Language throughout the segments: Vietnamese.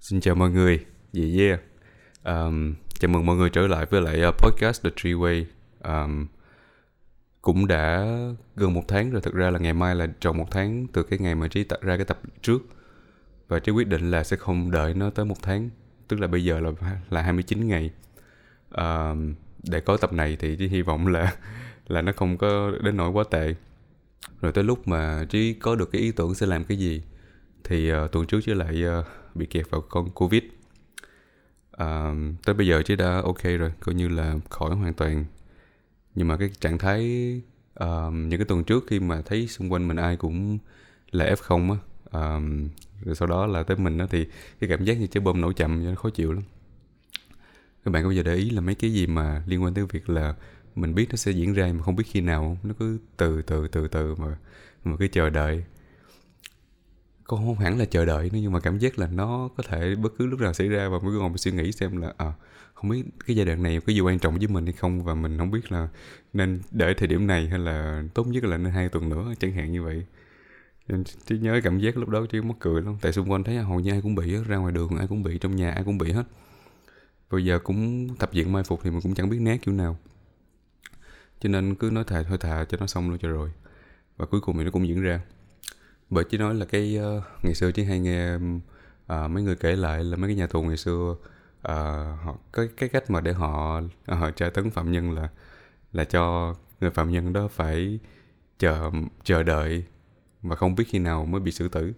Xin chào mọi người, dạ, yeah yeah. Um, chào mừng mọi người trở lại với lại ờ, podcast The Tree Way. Um, cũng đã gần một tháng rồi, thực ra là ngày mai là tròn một tháng từ cái ngày mà Trí tạo ra cái tập trước. Và Trí quyết định là sẽ không đợi nó tới một tháng, tức là bây giờ là là 29 ngày. Um, để có tập này thì Trí hy vọng là là nó không có đến nỗi quá tệ. Rồi tới lúc mà Trí có được cái ý tưởng sẽ làm cái gì thì uh, tuần trước Trí lại uh, bị kẹt vào con covid. À, tới bây giờ chứ đã ok rồi coi như là khỏi hoàn toàn. Nhưng mà cái trạng thái uh, những cái tuần trước khi mà thấy xung quanh mình ai cũng là f không á um, rồi sau đó là tới mình đó thì cái cảm giác như trái bom nổ chậm nó khó chịu lắm. Các bạn có bao giờ để ý là mấy cái gì mà liên quan tới việc là mình biết nó sẽ diễn ra mà không biết khi nào nó cứ từ từ từ từ mà mà cứ chờ đợi con không hẳn là chờ đợi nữa nhưng mà cảm giác là nó có thể bất cứ lúc nào xảy ra và mới ngồi suy nghĩ xem là à, không biết cái giai đoạn này có gì quan trọng với mình hay không và mình không biết là nên đợi thời điểm này hay là tốt nhất là nên hai tuần nữa chẳng hạn như vậy. Nên nhớ cảm giác lúc đó chứ mất cười lắm. Tại xung quanh thấy à, hầu như ai cũng bị ra ngoài đường ai cũng bị trong nhà ai cũng bị hết. Bây giờ cũng tập diện mai phục thì mình cũng chẳng biết né kiểu nào. Cho nên cứ nói thà thôi thà cho nó xong luôn cho rồi. Và cuối cùng thì nó cũng diễn ra bởi chỉ nói là cái uh, ngày xưa chỉ hay nghe uh, mấy người kể lại là mấy cái nhà tù ngày xưa uh, họ cái cái cách mà để họ họ tra tấn phạm nhân là là cho người phạm nhân đó phải chờ chờ đợi mà không biết khi nào mới bị xử tử.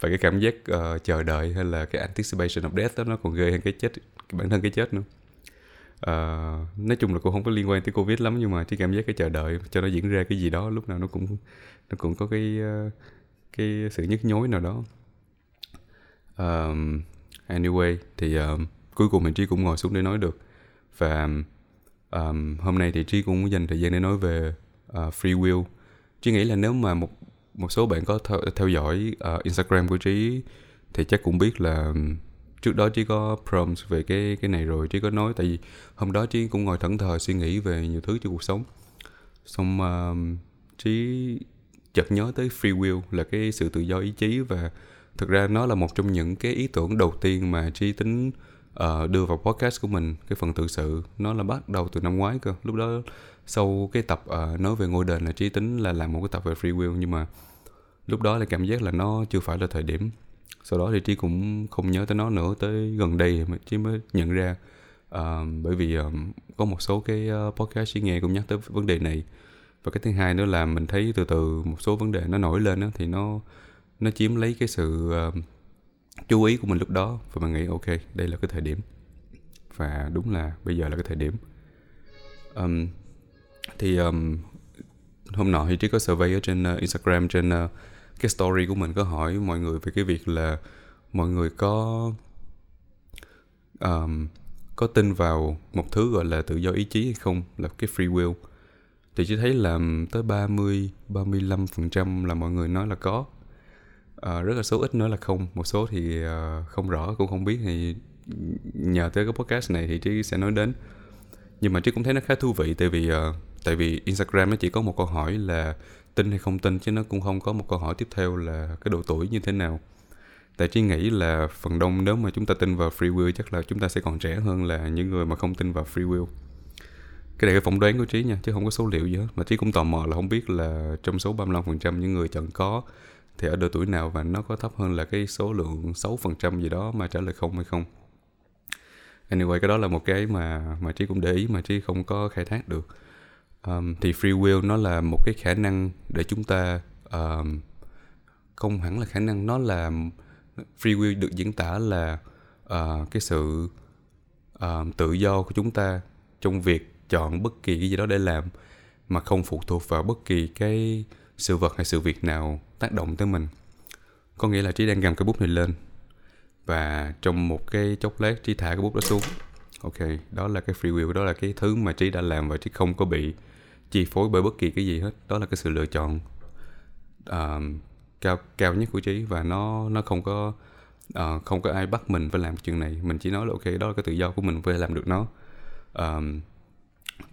Và cái cảm giác uh, chờ đợi hay là cái anticipation of death đó nó còn ghê hơn cái chết cái bản thân cái chết nữa. Uh, nói chung là cũng không có liên quan tới covid lắm nhưng mà cái cảm giác cái chờ đợi cho nó diễn ra cái gì đó lúc nào nó cũng nó cũng có cái uh, cái sự nhức nhối nào đó. Um, anyway thì um, cuối cùng thì trí cũng ngồi xuống để nói được. Và um, hôm nay thì trí cũng dành thời gian để nói về uh, free will. Trí nghĩ là nếu mà một một số bạn có theo, theo dõi uh, instagram của trí thì chắc cũng biết là trước đó trí có prompts về cái cái này rồi trí có nói. Tại vì hôm đó trí cũng ngồi thẫn thờ suy nghĩ về nhiều thứ trong cuộc sống. Xong uh, trí chợt nhớ tới free will là cái sự tự do ý chí và thực ra nó là một trong những cái ý tưởng đầu tiên mà trí tính uh, đưa vào podcast của mình. Cái phần tự sự nó là bắt đầu từ năm ngoái cơ. Lúc đó sau cái tập uh, nói về ngôi đền là trí tính là làm một cái tập về free will nhưng mà lúc đó là cảm giác là nó chưa phải là thời điểm. Sau đó thì trí cũng không nhớ tới nó nữa tới gần đây mà trí mới nhận ra. Uh, bởi vì uh, có một số cái uh, podcast trí nghe cũng nhắc tới vấn đề này và cái thứ hai nữa là mình thấy từ từ một số vấn đề nó nổi lên đó, thì nó nó chiếm lấy cái sự uh, chú ý của mình lúc đó. Và mình nghĩ ok đây là cái thời điểm. Và đúng là bây giờ là cái thời điểm. Um, thì um, hôm nọ thì trí có survey ở trên uh, Instagram trên uh, cái story của mình có hỏi mọi người về cái việc là mọi người có um, có tin vào một thứ gọi là tự do ý chí hay không là cái free will thì chỉ thấy là tới 30 35% là mọi người nói là có. À, rất là số ít nữa là không. Một số thì uh, không rõ cũng không biết. Thì nhờ tới cái podcast này thì trí sẽ nói đến. Nhưng mà trí cũng thấy nó khá thú vị tại vì uh, tại vì Instagram nó chỉ có một câu hỏi là tin hay không tin chứ nó cũng không có một câu hỏi tiếp theo là cái độ tuổi như thế nào. Tại trí nghĩ là phần đông nếu mà chúng ta tin vào free will chắc là chúng ta sẽ còn trẻ hơn là những người mà không tin vào free will cái này cái phỏng đoán của trí nha chứ không có số liệu gì hết. Mà trí cũng tò mò là không biết là trong số 35% những người chọn có thì ở độ tuổi nào và nó có thấp hơn là cái số lượng 6% gì đó mà trả lời không hay không. Anyway cái đó là một cái mà mà trí cũng để ý mà trí không có khai thác được. Um, thì free will nó là một cái khả năng để chúng ta um, không hẳn là khả năng nó là free will được diễn tả là uh, cái sự uh, tự do của chúng ta trong việc chọn bất kỳ cái gì đó để làm mà không phụ thuộc vào bất kỳ cái sự vật hay sự việc nào tác động tới mình. Có nghĩa là trí đang cầm cái bút này lên và trong một cái chốc lát trí thả cái bút đó xuống. Ok đó là cái free will đó là cái thứ mà trí đã làm và trí không có bị chi phối bởi bất kỳ cái gì hết. Đó là cái sự lựa chọn uh, cao cao nhất của trí và nó nó không có uh, không có ai bắt mình phải làm chuyện này. Mình chỉ nói là ok đó là cái tự do của mình phải làm được nó. Um,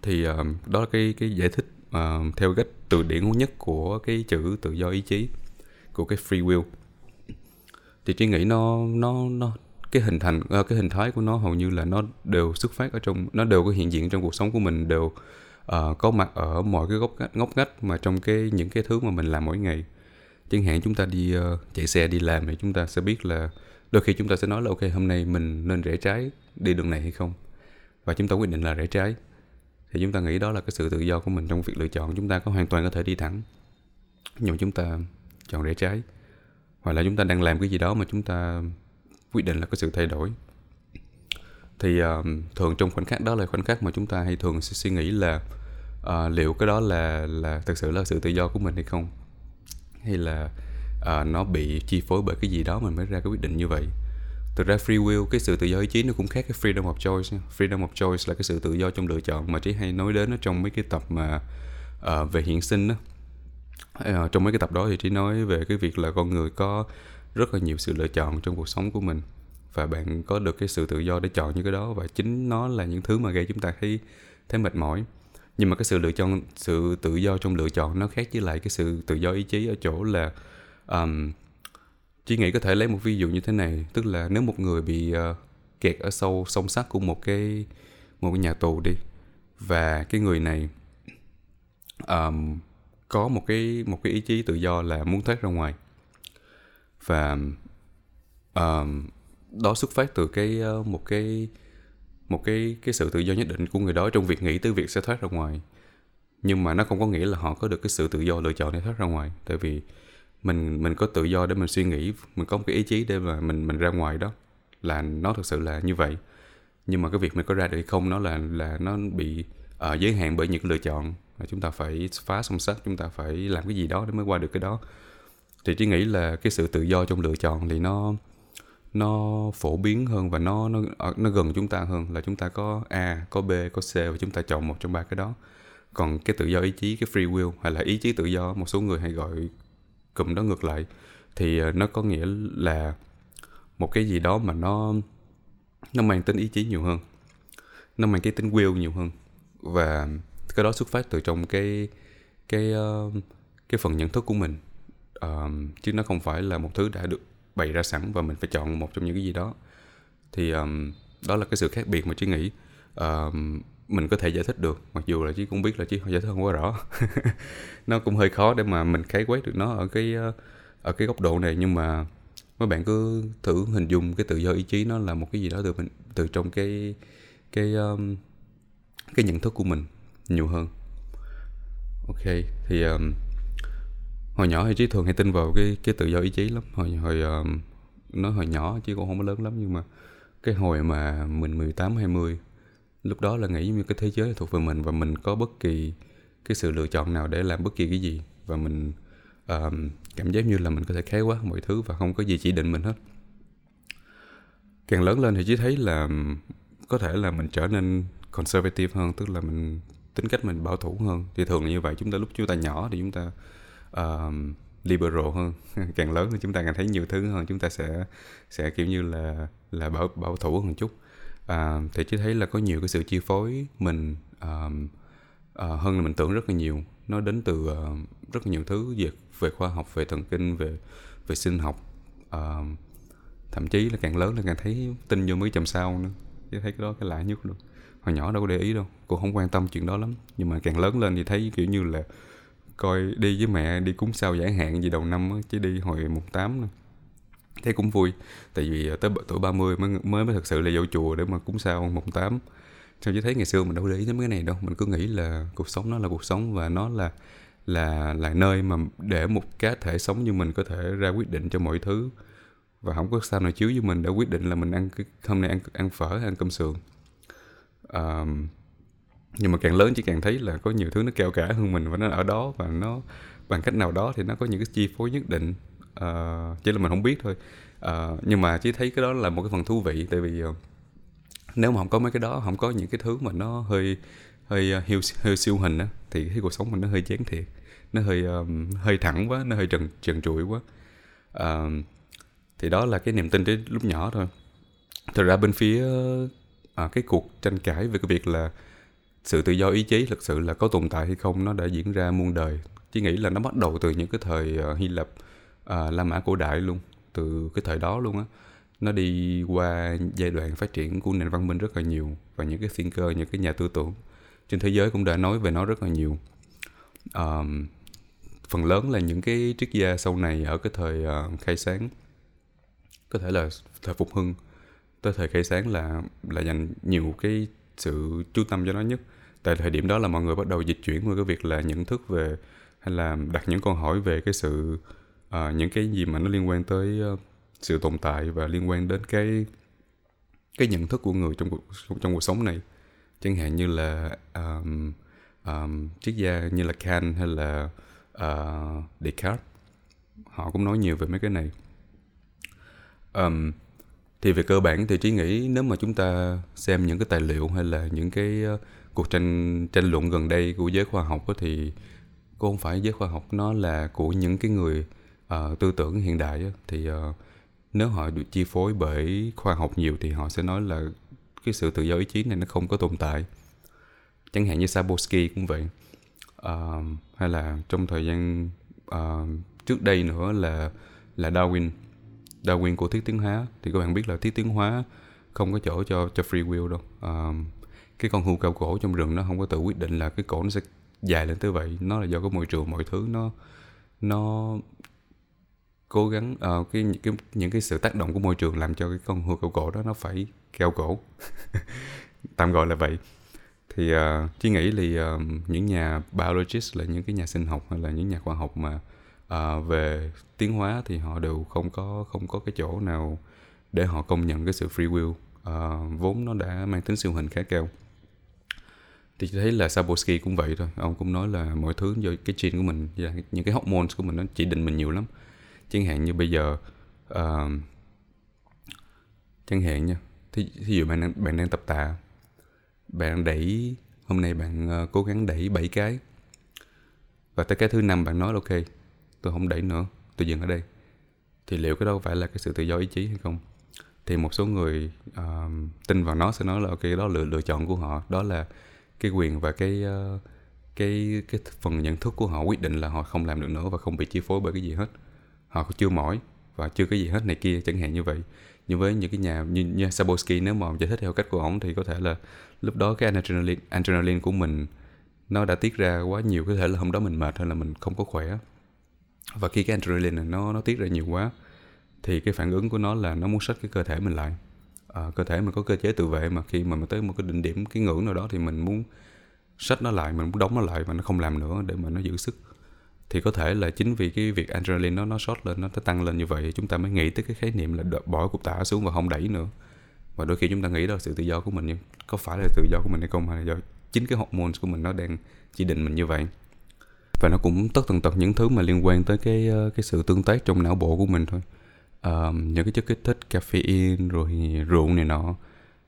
thì uh, đó là cái cái giải thích uh, theo cách từ điển nhất của cái chữ tự do ý chí của cái free will. Thì trí nghĩ nó nó nó cái hình thành uh, cái hình thái của nó hầu như là nó đều xuất phát ở trong nó đều có hiện diện trong cuộc sống của mình đều uh, có mặt ở mọi cái góc ngóc ngách mà trong cái những cái thứ mà mình làm mỗi ngày. Chẳng hạn chúng ta đi uh, chạy xe đi làm thì chúng ta sẽ biết là đôi khi chúng ta sẽ nói là ok hôm nay mình nên rẽ trái đi đường này hay không? Và chúng ta quyết định là rẽ trái thì chúng ta nghĩ đó là cái sự tự do của mình trong việc lựa chọn. Chúng ta có hoàn toàn có thể đi thẳng. Nhưng mà chúng ta chọn rẽ trái hoặc là chúng ta đang làm cái gì đó mà chúng ta quyết định là có sự thay đổi. Thì uh, thường trong khoảnh khắc đó là khoảnh khắc mà chúng ta hay thường sẽ suy nghĩ là uh, liệu cái đó là là thực sự là sự tự do của mình hay không? Hay là uh, nó bị chi phối bởi cái gì đó mình mới ra cái quyết định như vậy? Thực ra free will cái sự tự do ý chí nó cũng khác cái freedom of choice freedom of choice là cái sự tự do trong lựa chọn mà trí hay nói đến ở trong mấy cái tập mà uh, về hiện sinh đó. Uh, trong mấy cái tập đó thì trí nói về cái việc là con người có rất là nhiều sự lựa chọn trong cuộc sống của mình và bạn có được cái sự tự do để chọn những cái đó và chính nó là những thứ mà gây chúng ta thấy thấy mệt mỏi. Nhưng mà cái sự lựa chọn sự tự do trong lựa chọn nó khác với lại cái sự tự do ý chí ở chỗ là um, chỉ nghĩ có thể lấy một ví dụ như thế này tức là nếu một người bị uh, kẹt ở sâu song sắt của một cái một cái nhà tù đi và cái người này um, có một cái một cái ý chí tự do là muốn thoát ra ngoài và um, đó xuất phát từ cái uh, một cái một cái cái sự tự do nhất định của người đó trong việc nghĩ tới việc sẽ thoát ra ngoài. Nhưng mà nó không có nghĩa là họ có được cái sự tự do lựa chọn để thoát ra ngoài tại vì mình mình có tự do để mình suy nghĩ mình có một cái ý chí để mà mình mình ra ngoài đó là nó thực sự là như vậy. Nhưng mà cái việc mình có ra được hay không nó là là nó bị uh, giới hạn bởi những lựa chọn. Và chúng ta phải phá song sắt chúng ta phải làm cái gì đó để mới qua được cái đó. Thì chỉ nghĩ là cái sự tự do trong lựa chọn thì nó nó phổ biến hơn và nó nó ờ, nó gần chúng ta hơn. Là chúng ta có A, có B, có C và chúng ta chọn một trong ba cái đó. Còn cái tự do ý chí, cái free will hay là ý chí tự do một số người hay gọi cụm đó ngược lại. Thì ờ, nó có nghĩa là một cái gì đó mà nó nó mang tính ý chí nhiều hơn. Nó mang cái tính will nhiều hơn. Và cái đó xuất phát từ trong cái cái uh, cái phần nhận thức của mình. Uh, chứ nó không phải là một thứ đã được bày ra sẵn và mình phải chọn một trong những cái gì đó. Thì um, đó là cái sự khác biệt mà chị nghĩ. Um, mình có thể giải thích được. Mặc dù là chứ cũng biết là chứ giải thích không quá rõ. Nó cũng hơi khó để mà mình khái quát được nó ở cái ở cái góc độ này. Nhưng mà mấy bạn cứ thử hình dung cái tự do ý chí nó là một cái gì đó từ mình từ trong cái cái um, cái nhận thức của mình nhiều hơn. Ok thì um, hồi nhỏ thì chứ thường hay tin vào cái cái tự do ý chí lắm. Hồi hồi um, nó hồi nhỏ chứ cũng không có lớn lắm. Nhưng mà cái hồi mà mình 18 20 lúc đó là nghĩ như cái thế giới thuộc về mình và mình có bất kỳ cái sự lựa chọn nào để làm bất kỳ cái gì. Và mình uh, cảm giác như là mình có thể khái quá mọi thứ và không có gì chỉ định mình hết. Càng lớn lên thì chỉ thấy là có thể là mình trở nên conservative hơn tức là mình tính cách mình bảo thủ hơn. Thì thường là như vậy. Chúng ta lúc chúng ta nhỏ thì chúng ta uh, liberal hơn. Càng lớn thì chúng ta càng thấy nhiều thứ hơn. Chúng ta sẽ sẽ kiểu như là là bảo bảo thủ hơn chút à, thì chỉ thấy là có nhiều cái sự chi phối mình à, à, hơn là mình tưởng rất là nhiều. Nó đến từ à, rất là nhiều thứ về về khoa học về thần kinh về về sinh học. À, thậm chí là càng lớn là càng thấy tin vô mấy chầm sao nữa. Chứ thấy cái đó cái lạ nhất luôn. Hồi nhỏ đâu có để ý đâu cô không quan tâm chuyện đó lắm. Nhưng mà càng lớn lên thì thấy kiểu như là coi đi với mẹ đi cúng sao giải hạn gì đầu năm á chứ đi hồi mùng tám thế cũng vui. Tại vì ờ, tới tuổi 30 mới mới mới thực sự là vô chùa để mà cúng sao mùng 8 sao chứ thấy ngày xưa mình đâu để ý đến mấy cái này đâu. Mình cứ nghĩ là cuộc sống nó là cuộc sống và nó là là là nơi mà để một cá thể sống như mình có thể ra quyết định cho mọi thứ. Và không có sao nào chiếu với mình đã quyết định là mình ăn cái hôm nay ăn ăn phở hay ăn cơm sườn. Um, nhưng mà càng lớn chỉ càng thấy là có nhiều thứ nó keo cả hơn mình và nó ở đó và nó bằng cách nào đó thì nó có những cái chi phối nhất định uh, chỉ là mình không biết thôi. Uh, nhưng mà chỉ thấy cái đó là một cái phần thú vị tại vì uh, nếu mà không có mấy cái đó không có những cái thứ mà nó hơi hơi uh, hơi, hơi siêu hình á thì cái cuộc sống mình nó hơi chán thiệt. Nó hơi um, hơi thẳng quá nó hơi trần trần trụi quá. Uh, thì đó là cái niềm tin đến lúc nhỏ thôi. Thật ra bên phía uh, cái cuộc tranh cãi về cái việc là sự tự do ý chí thực sự là có tồn tại hay không nó đã diễn ra muôn đời. Chỉ nghĩ là nó bắt đầu từ những cái thời uh, hy lạp uh, La Mã cổ đại luôn từ cái thời đó luôn á. Nó đi qua giai đoạn phát triển của nền văn minh rất là nhiều và những cái thinker những cái nhà tư tưởng trên thế giới cũng đã nói về nó rất là nhiều. Um, phần lớn là những cái triết gia sau này ở cái thời uh, khai sáng có thể là thời phục hưng. Tới thời khai sáng là là dành nhiều cái sự chú tâm cho nó nhất. Tại thời điểm đó là mọi người bắt đầu dịch chuyển qua cái việc là nhận thức về hay là đặt những câu hỏi về cái sự à, những cái gì mà nó liên quan tới uh, sự tồn tại và liên quan đến cái cái nhận thức của người trong cuộc trong cuộc sống này. Chẳng hạn như là um, um, triết gia như là Kant hay là uh, Descartes họ cũng nói nhiều về mấy cái này. Um, thì về cơ bản thì trí nghĩ nếu mà chúng ta xem những cái tài liệu hay là những cái uh, cuộc tranh tranh luận gần đây của giới khoa học đó, thì cũng không phải giới khoa học nó là của những cái người uh, tư tưởng hiện đại thì uh, nếu họ được chi phối bởi khoa học nhiều thì họ sẽ nói là cái sự tự do ý chí này nó không có tồn tại. Chẳng hạn như Sapolsky cũng vậy. Uh, hay là trong thời gian uh, trước đây nữa là là Darwin. Darwin của thiết tiến hóa thì các bạn biết là thiết tiến hóa không có chỗ cho cho free will đâu. Uh, cái con hươu cao cổ trong rừng nó không có tự quyết định là cái cổ nó sẽ dài lên tới vậy. Nó là do cái môi trường mọi thứ nó nó cố gắng uh, cái, cái những cái sự tác động của môi trường làm cho cái con hươu cậu cổ đó nó phải keo cổ. Tạm gọi là vậy. Thì ờ, uh, chỉ nghĩ thì uh, ờ, những nhà biologist là những cái nhà sinh học hay là những nhà khoa học mà uh, về tiến hóa thì họ đều không có không có cái chỗ nào để họ công nhận cái sự free will. Uh, vốn nó đã mang tính siêu hình khá cao. Thì thấy là Saborsky cũng vậy thôi. Ông cũng nói là mọi thứ do cái gene của mình những cái hormones của mình nó chỉ định mình nhiều lắm chẳng hạn như bây giờ uh, chẳng hạn nha thí, thí dụ bạn đang, bạn đang tập tạ bạn đẩy hôm nay bạn uh, cố gắng đẩy 7 cái và tới cái thứ năm bạn nói là ok tôi không đẩy nữa tôi dừng ở đây. Thì liệu cái đó phải là cái sự tự do ý chí hay không? Thì một số người uh, tin vào nó sẽ nói là ok đó là lựa, lựa chọn của họ đó là cái quyền và cái uh, cái cái phần nhận thức của họ quyết định là họ không làm được nữa và không bị chi phối bởi cái gì hết họ chưa mỏi và chưa cái gì hết này kia chẳng hạn như vậy. Nhưng với những cái nhà như, như Sabolsky nếu mà giải thích theo cách của ổng thì có thể là lúc đó cái adrenaline, adrenaline của mình nó đã tiết ra quá nhiều có thể là hôm đó mình mệt hay là mình không có khỏe. Và khi cái adrenaline này nó nó tiết ra nhiều quá thì cái phản ứng của nó là nó muốn sách cái cơ thể mình lại. À, cơ thể mình có cơ chế tự vệ mà khi mà mình tới một cái đỉnh điểm cái ngưỡng nào đó thì mình muốn sách nó lại mình muốn đóng nó lại và nó không làm nữa để mà nó giữ sức thì có thể là chính vì cái việc adrenaline nó nó sót lên nó tăng lên như vậy chúng ta mới nghĩ tới cái khái niệm là bỏ cục tạ xuống và không đẩy nữa. Và đôi khi chúng ta nghĩ đó là sự tự do của mình nhưng có phải là tự do của mình hay không hay là do chính cái hormones của mình nó đang chỉ định mình như vậy? Và nó cũng tất tần tật những thứ mà liên quan tới cái ờ, cái sự tương tác trong não bộ của mình thôi. Um, những cái chất kích thích caffeine rồi rượu này nọ.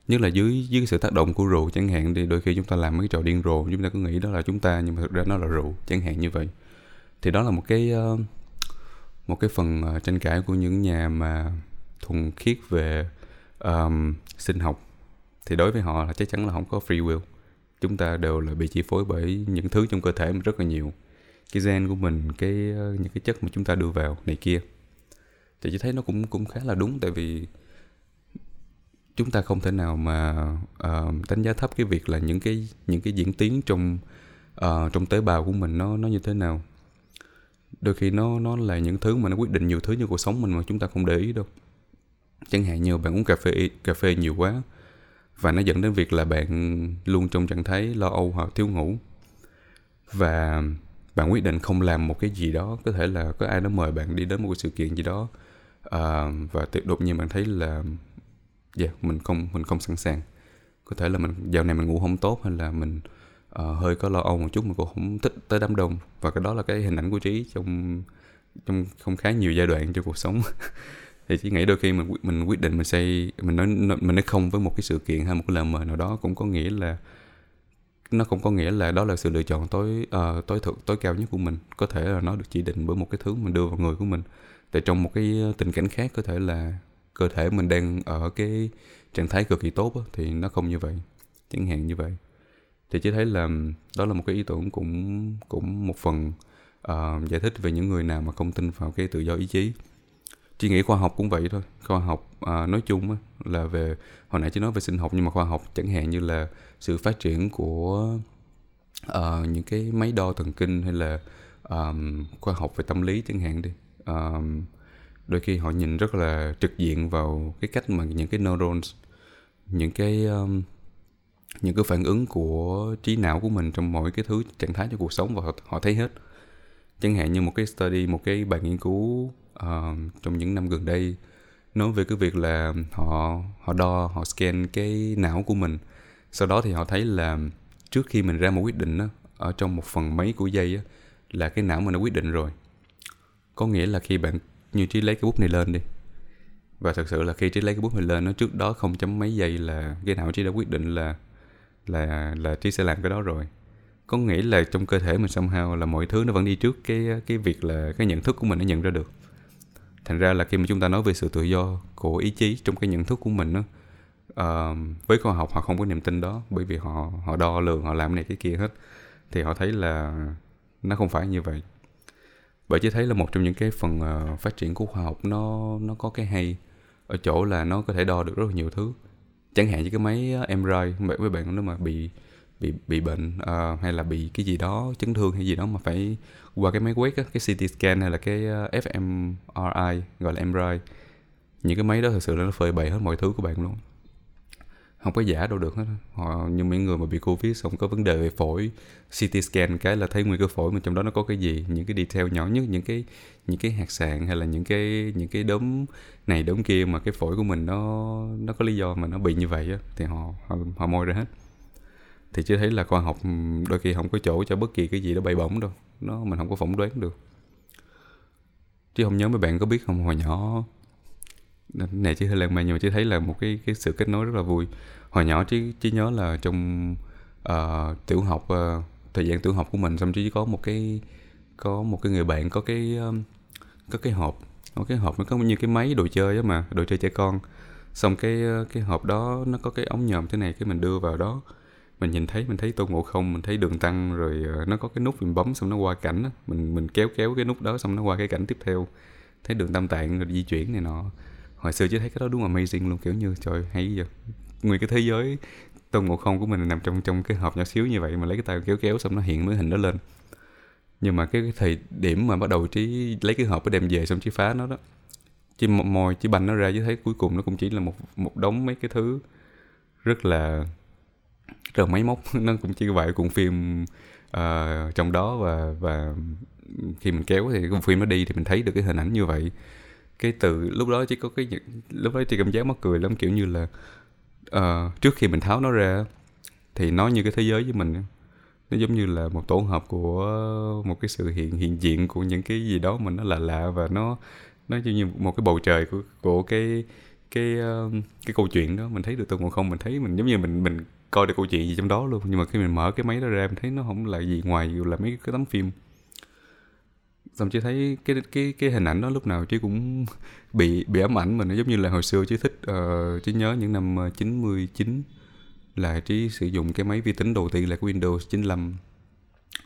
Nhất là dưới dưới sự tác động của rượu chẳng hạn thì đôi khi chúng ta làm mấy trò điên rồ chúng ta cứ nghĩ đó là chúng ta nhưng mà thực ra nó là rượu chẳng hạn như vậy thì đó là một cái ờ, một cái phần ờ, tranh cãi của những nhà mà thuần khiết về um, sinh học. Thì đối với họ là chắc chắn là không có free will. Chúng ta đều là bị chi phối bởi những thứ trong cơ thể rất là nhiều. Cái gen của mình cái ờ, những cái chất mà chúng ta đưa vào này kia. Thì chỉ thấy nó cũng cũng khá là đúng tại vì chúng ta không thể nào mà uh, đánh giá thấp cái việc là những cái những cái diễn tiến trong uh, trong tế bào của mình nó nó như thế nào đôi khi nó nó là những thứ mà nó quyết định nhiều thứ như cuộc sống mình mà chúng ta không để ý đâu. Chẳng hạn như bạn uống cà phê cà phê nhiều quá và nó dẫn đến việc là bạn luôn trong trạng thái lo âu hoặc thiếu ngủ. Và bạn quyết định không làm một cái gì đó có thể là có ai đó mời bạn đi đến một sự kiện gì đó uh, và đột nhiên bạn thấy là yeah, dạ, mình không mình không sẵn sàng. Có thể là mình dạo này mình ngủ không tốt hay là mình uh, hơi có lo âu một chút mà cũng không thích tới đám đông. Và cái đó là cái hình ảnh của trí trong trong không khá nhiều giai đoạn trong cuộc sống. Thì chỉ nghĩ đôi khi mình mình quyết định mình xây mình nói mình nói không với một cái sự kiện hay một cái lời mời nào đó cũng có nghĩa là nó không có nghĩa là đó là sự lựa chọn tối uh, tối thượng tối cao nhất của mình. Có thể là nó được chỉ định bởi một cái thứ mình đưa vào người của mình. Tại trong một cái ờ, tình cảnh khác có thể là cơ thể mình đang ở cái trạng thái cực kỳ tốt đó, thì nó không như vậy. Chẳng hạn như vậy thì chỉ thấy là đó là một cái ý tưởng cũng cũng một phần uh, giải thích về những người nào mà không tin vào cái tự do ý chí. Chị nghĩ khoa học cũng vậy thôi. Khoa học à, nói chung á, là về hồi nãy chị nói về sinh học nhưng mà khoa học chẳng hạn như là sự phát triển của uh, những cái máy đo thần kinh hay là um, khoa học về tâm lý chẳng hạn đi. Um, đôi khi họ nhìn rất là trực diện vào cái cách mà những cái neurons những cái um, những cái phản ứng của trí não của mình trong mỗi cái thứ trạng thái trong cuộc sống và họ, họ thấy hết. Chẳng hạn như một cái study một cái bài nghiên cứu uh, trong những năm gần đây nói về cái việc là họ họ đo họ scan cái não của mình. Sau đó thì họ thấy là trước khi mình ra một quyết định đó, ở trong một phần mấy của giây là cái não mình đã quyết định rồi. Có nghĩa là khi bạn như trí lấy cái bút này lên đi và thật sự là khi trí lấy cái bút này lên nó trước đó không chấm mấy giây là cái não trí đã quyết định là là là trí sẽ làm cái đó rồi. Có nghĩa là trong cơ thể mình somehow là mọi thứ nó vẫn đi trước cái cái việc là cái nhận thức của mình nó nhận ra được? Thành ra là khi mà chúng ta nói về sự tự do của ý chí trong cái nhận thức của mình đó, uh, với khoa học họ không có niềm tin đó bởi vì họ họ đo lường họ làm này cái kia hết thì họ thấy là nó không phải như vậy. Bởi chỉ thấy là một trong những cái phần uh, phát triển của khoa học nó nó có cái hay ở chỗ là nó có thể đo được rất là nhiều thứ chẳng hạn như cái máy ờ, MRI với bạn nếu mà bị bị bị bệnh uh, hay là bị cái gì đó chấn thương hay gì đó mà phải qua cái máy quét á, cái CT scan hay là cái ờ, fMRI gọi là MRI những cái máy đó thực sự là nó phơi bày hết mọi thứ của bạn luôn không có giả đâu được hết họ như mấy người mà bị covid xong có vấn đề về phổi CT scan cái là thấy nguyên cơ phổi mà trong đó nó có cái gì? Những cái detail nhỏ nhất những cái những cái hạt sạn hay là những cái những cái đốm này đốm kia mà cái phổi của mình nó nó có lý do mà nó bị như vậy á thì họ họ, họ môi ra hết. Thì chưa thấy là khoa học đôi khi không có chỗ cho bất kỳ cái gì đó bay bổng đâu. Nó mình không có phỏng đoán được. Chứ không nhớ mấy bạn có biết không hồi nhỏ này chỉ hơi lan man nhưng mà chỉ thấy là một cái cái sự kết nối rất là vui. Hồi nhỏ chỉ chỉ nhớ là trong uh, tiểu học uh, thời gian tiểu học của mình xong chỉ có một cái có một cái người bạn có cái um, có cái hộp. Có cái hộp nó có như cái máy đồ chơi á mà đồ chơi trẻ con. Xong cái cái hộp đó nó có cái ống nhòm thế này cái mình đưa vào đó. Mình nhìn thấy mình thấy tôn ngộ không mình thấy đường tăng rồi nó có cái nút mình bấm xong nó qua cảnh mình mình kéo kéo cái nút đó xong nó qua cái cảnh tiếp theo. Thấy đường tam tạng rồi di chuyển này nọ hồi xưa chứ thấy cái đó đúng amazing luôn kiểu như trời hay vậy nguyên cái thế giới tôn ngộ không của mình nằm trong trong cái hộp nhỏ xíu như vậy mà lấy cái tay kéo kéo xong nó hiện cái hình đó lên. Nhưng mà cái, cái thời điểm mà bắt đầu trí lấy cái hộp để đem về xong trí phá nó đó chỉ mồi chỉ banh nó ra chứ thấy cuối cùng nó cũng chỉ là một một đống mấy cái thứ rất là rất là máy móc. Nó cũng chỉ vậy cùng phim uh, trong đó và và khi mình kéo thì cùng phim nó đi thì mình thấy được cái hình ảnh như vậy cái từ lúc đó chỉ có cái lúc đó chỉ cảm giác mắc cười lắm kiểu như là uh, trước khi mình tháo nó ra thì nó như cái thế giới với mình nó giống như là một tổ hợp của một cái sự hiện hiện diện của những cái gì đó mà nó lạ lạ và nó nó giống như một cái bầu trời của của cái cái ờ, cái câu chuyện đó. Mình thấy được tôi còn không mình thấy mình giống như mình mình coi được câu chuyện gì trong đó luôn. Nhưng mà khi mình mở cái máy đó ra mình thấy nó không là gì ngoài là mấy cái tấm phim xong chỉ thấy cái cái cái hình ảnh đó lúc nào chứ cũng bị bị ám ảnh mà nó giống như là hồi xưa chứ thích uh, chứ nhớ những năm ờ, 99 là trí sử dụng cái máy vi tính đầu tiên là cái Windows 95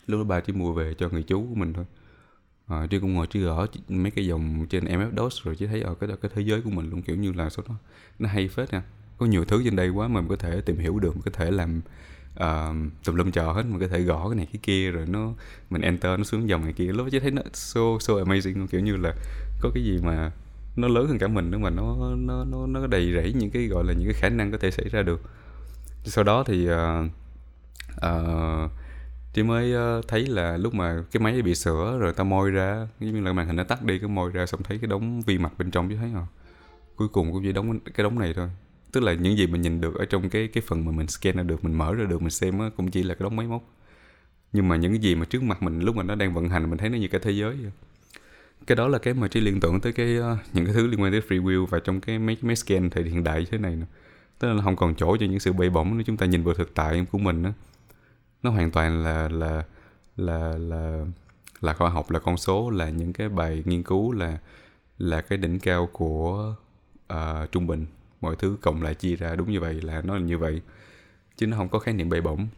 lúc đó bà chỉ mua về cho người chú của mình thôi. À, chứ cũng ngồi chứ gõ mấy cái dòng trên MS DOS rồi chứ thấy ở cái cái thế giới của mình luôn kiểu như là số đó nó hay phết nha. Có nhiều thứ trên đây quá mà mình có thể tìm hiểu được mình có thể làm uh, tùm lum trò hết mình có thể gõ cái này cái kia rồi nó mình enter nó xuống dòng này kia. Lúc chứ thấy nó so so amazing kiểu như là có cái gì mà nó lớn hơn cả mình nữa mà nó nó nó nó đầy rẫy những cái gọi là những cái khả năng có thể xảy ra được. Sau đó thì uh, uh, chị mới uh, thấy là lúc mà cái máy bị sửa rồi ta môi ra giống như là màn hình nó tắt đi cái môi ra xong thấy cái đống vi mạch bên trong chứ thấy không? Cuối cùng cũng chỉ đóng cái đống này thôi tức là những gì mình nhìn được ở trong cái cái phần mà mình scan ra được mình mở ra được mình xem á, cũng chỉ là cái đống máy móc nhưng mà những cái gì mà trước mặt mình lúc mà nó đang vận hành mình thấy nó như cả thế giới vậy. cái đó là cái mà trí liên tưởng tới cái uh, những cái thứ liên quan tới free will và trong cái mấy máy scan thời hiện đại thế này nữa tức là không còn chỗ cho những sự bay bổng nếu chúng ta nhìn vào thực tại của mình đó. nó hoàn toàn là là là là là khoa học là con số là những cái bài nghiên cứu là là cái đỉnh cao của uh, trung bình mọi thứ cộng lại chia ra đúng như vậy là nó là như vậy chứ nó không có khái niệm bề bổng.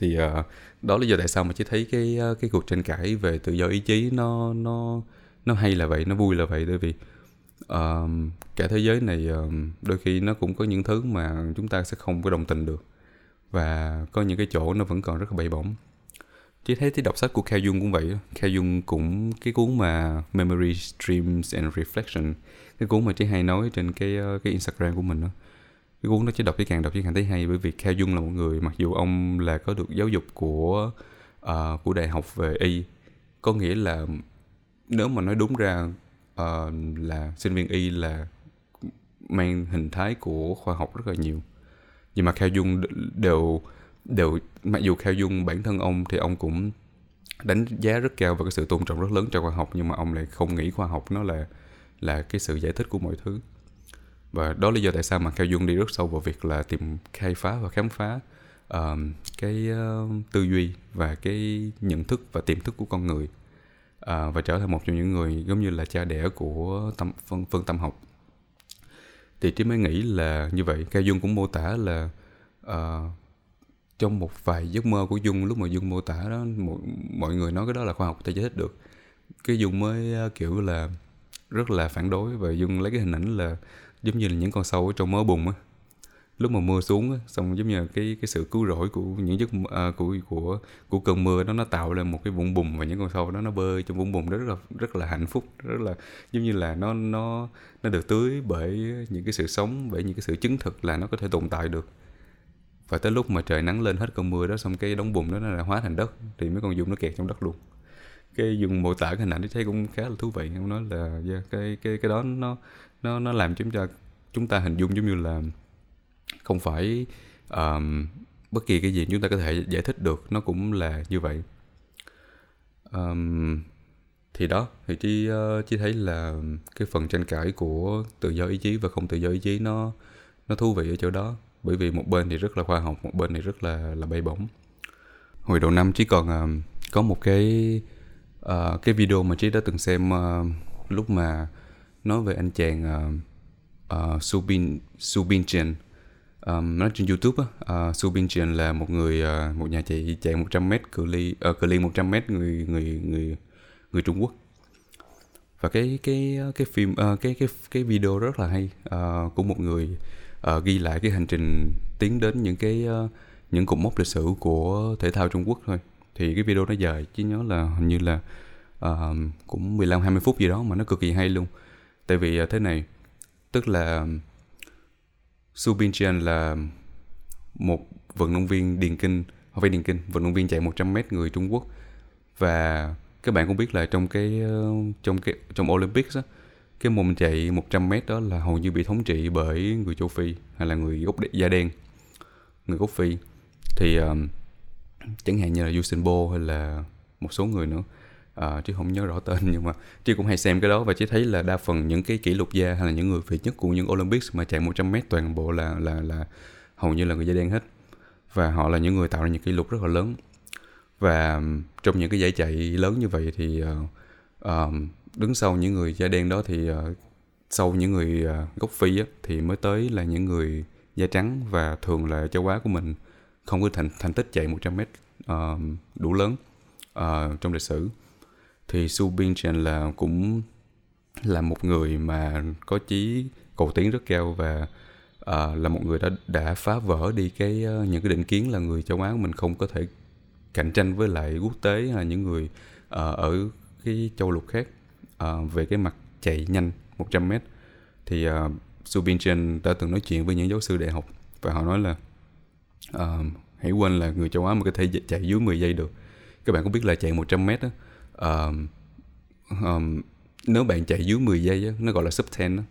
Thì uh, đó là do tại sao mà chỉ thấy cái uh, cái cuộc tranh cãi về tự do ý chí nó nó nó hay là vậy nó vui là vậy. Bởi vì uh, cả thế giới này uh, đôi khi nó cũng có những thứ mà chúng ta sẽ không có đồng tình được và có những cái chỗ nó vẫn còn rất là bậy bổng. Chứ thấy cái đọc sách của Carl Dung cũng vậy Carl Dung cũng cái cuốn mà Memory, Dreams and Reflection cái cuốn mà chị hay nói trên cái ờ, cái Instagram của mình đó. cái cuốn đó chị đọc chỉ càng đọc chỉ càng thấy hay bởi vì Carl Dung là một người mặc dù ông là có được giáo dục của uh, của đại học về y có nghĩa là nếu mà nói đúng ra uh, là sinh viên y là mang hình thái của khoa học rất là nhiều nhưng mà Carl Dung đều đều mặc dù Carl Dung bản thân ông thì ông cũng đánh giá rất cao và cái sự tôn trọng rất lớn cho khoa học nhưng mà ông lại không nghĩ khoa học nó là là cái sự giải thích của mọi thứ. Và đó là lý do tại sao mà Carl Dung đi rất sâu vào việc là tìm khai phá và khám phá uh, cái uh, tư duy và cái nhận thức và tiềm thức của con người. Uh, và trở thành một trong những người giống như là cha đẻ của tâm phân, phân tâm học. Thì trí mới nghĩ là như vậy. Cao Dung cũng mô tả là uh, trong một vài giấc mơ của Dung lúc mà Dung mô tả đó mọi, mọi người nói cái đó là khoa học ta giải thích được. Cái Dung mới ờ, kiểu là rất là phản đối và Dung lấy cái hình ảnh là giống như là những con sâu ở trong mớ bùn á. Lúc mà mưa xuống á, xong giống như cái cái sự cứu rỗi của những giấc à, của của của cơn mưa đó nó tạo lên một cái vũng bùn và những con sâu đó nó bơi trong vũng bùn đó rất là rất là hạnh phúc rất là giống như là nó nó nó được tưới bởi những cái sự sống bởi những cái sự chứng thực là nó có thể tồn tại được và tới lúc mà trời nắng lên hết cơn mưa đó xong cái đống bùn đó nó hóa thành đất thì mấy con dung nó kẹt trong đất luôn. Cái dùng mô tả cái hình ảnh thấy cũng khá là thú vị ông nói là yeah, cái cái cái đó nó nó nó làm chúng ta chúng ta hình dung giống như là không phải um, bất kỳ cái gì chúng ta có thể giải thích được nó cũng là như vậy. Um, thì đó thì chi uh, ờ, thấy là cái phần tranh cãi của tự do ý chí và không tự do ý chí nó nó thú vị ở chỗ đó bởi vì một bên thì rất là khoa học một bên thì rất là là bay bổng. Hồi đầu năm chỉ còn uh, có một cái uh, cái video mà chị đã từng xem uh, lúc mà nói về anh chàng uh, uh, Subin Subin Chen um, nói trên YouTube á, uh, Subin Chen là một người uh, một nhà chạy chạy 100 m cự ly uh, cự ly 100 m người người người người Trung Quốc. Và cái cái cái phim uh, cái cái cái video rất là hay uh, của một người uh, ghi lại cái hành trình tiến đến những cái uh, những cột mốc lịch sử của thể thao Trung Quốc thôi. Thì cái video nó dài chỉ nhớ là hình như là uh, cũng 15 20 phút gì đó mà nó cực kỳ hay luôn. Tại vì uh, thế này tức là Su Binchen là một vận động viên điền kinh không phải điền kinh vận động viên chạy 100m người Trung Quốc. Và các bạn cũng biết là trong cái trong cái trong Olympics á cái môn chạy 100m đó là hầu như bị thống trị bởi người châu Phi hay là người gốc da đen người gốc Phi. Thì um, chẳng hạn như là Usain Bolt hay là một số người nữa. À, chứ không nhớ rõ tên nhưng mà chứ cũng hay xem cái đó và chị thấy là đa phần những cái kỷ lục gia hay là những người việt nhất của những Olympics mà chạy 100 m toàn bộ là là là hầu như là người da đen hết. Và họ là những người tạo ra những kỷ lục rất là lớn. Và trong những cái giải chạy lớn như vậy thì uh, um, đứng sau những người da đen đó thì uh, sau những người uh, gốc phi á, thì mới tới là những người da trắng và thường là châu Á của mình. Không có thành thành tích chạy 100 mét uh, đủ lớn uh, trong lịch sử. Thì Su Bingchen là cũng là một người mà có chí cầu tiến rất cao và uh, là một người đã đã phá vỡ đi cái uh, những cái định kiến là người châu Á của mình không có thể cạnh tranh với lại quốc tế là những người uh, ở cái châu lục khác uh, về cái mặt chạy nhanh 100 m thì ờ, uh, Su Bingchen đã từng nói chuyện với những giáo sư đại học và họ nói là uh, hãy quên là người châu Á mà có thể chạy dưới 10 giây được. Các bạn có biết là chạy 100 m á, uh, um, nếu bạn chạy dưới 10 giây á, nó gọi là sub 10 á,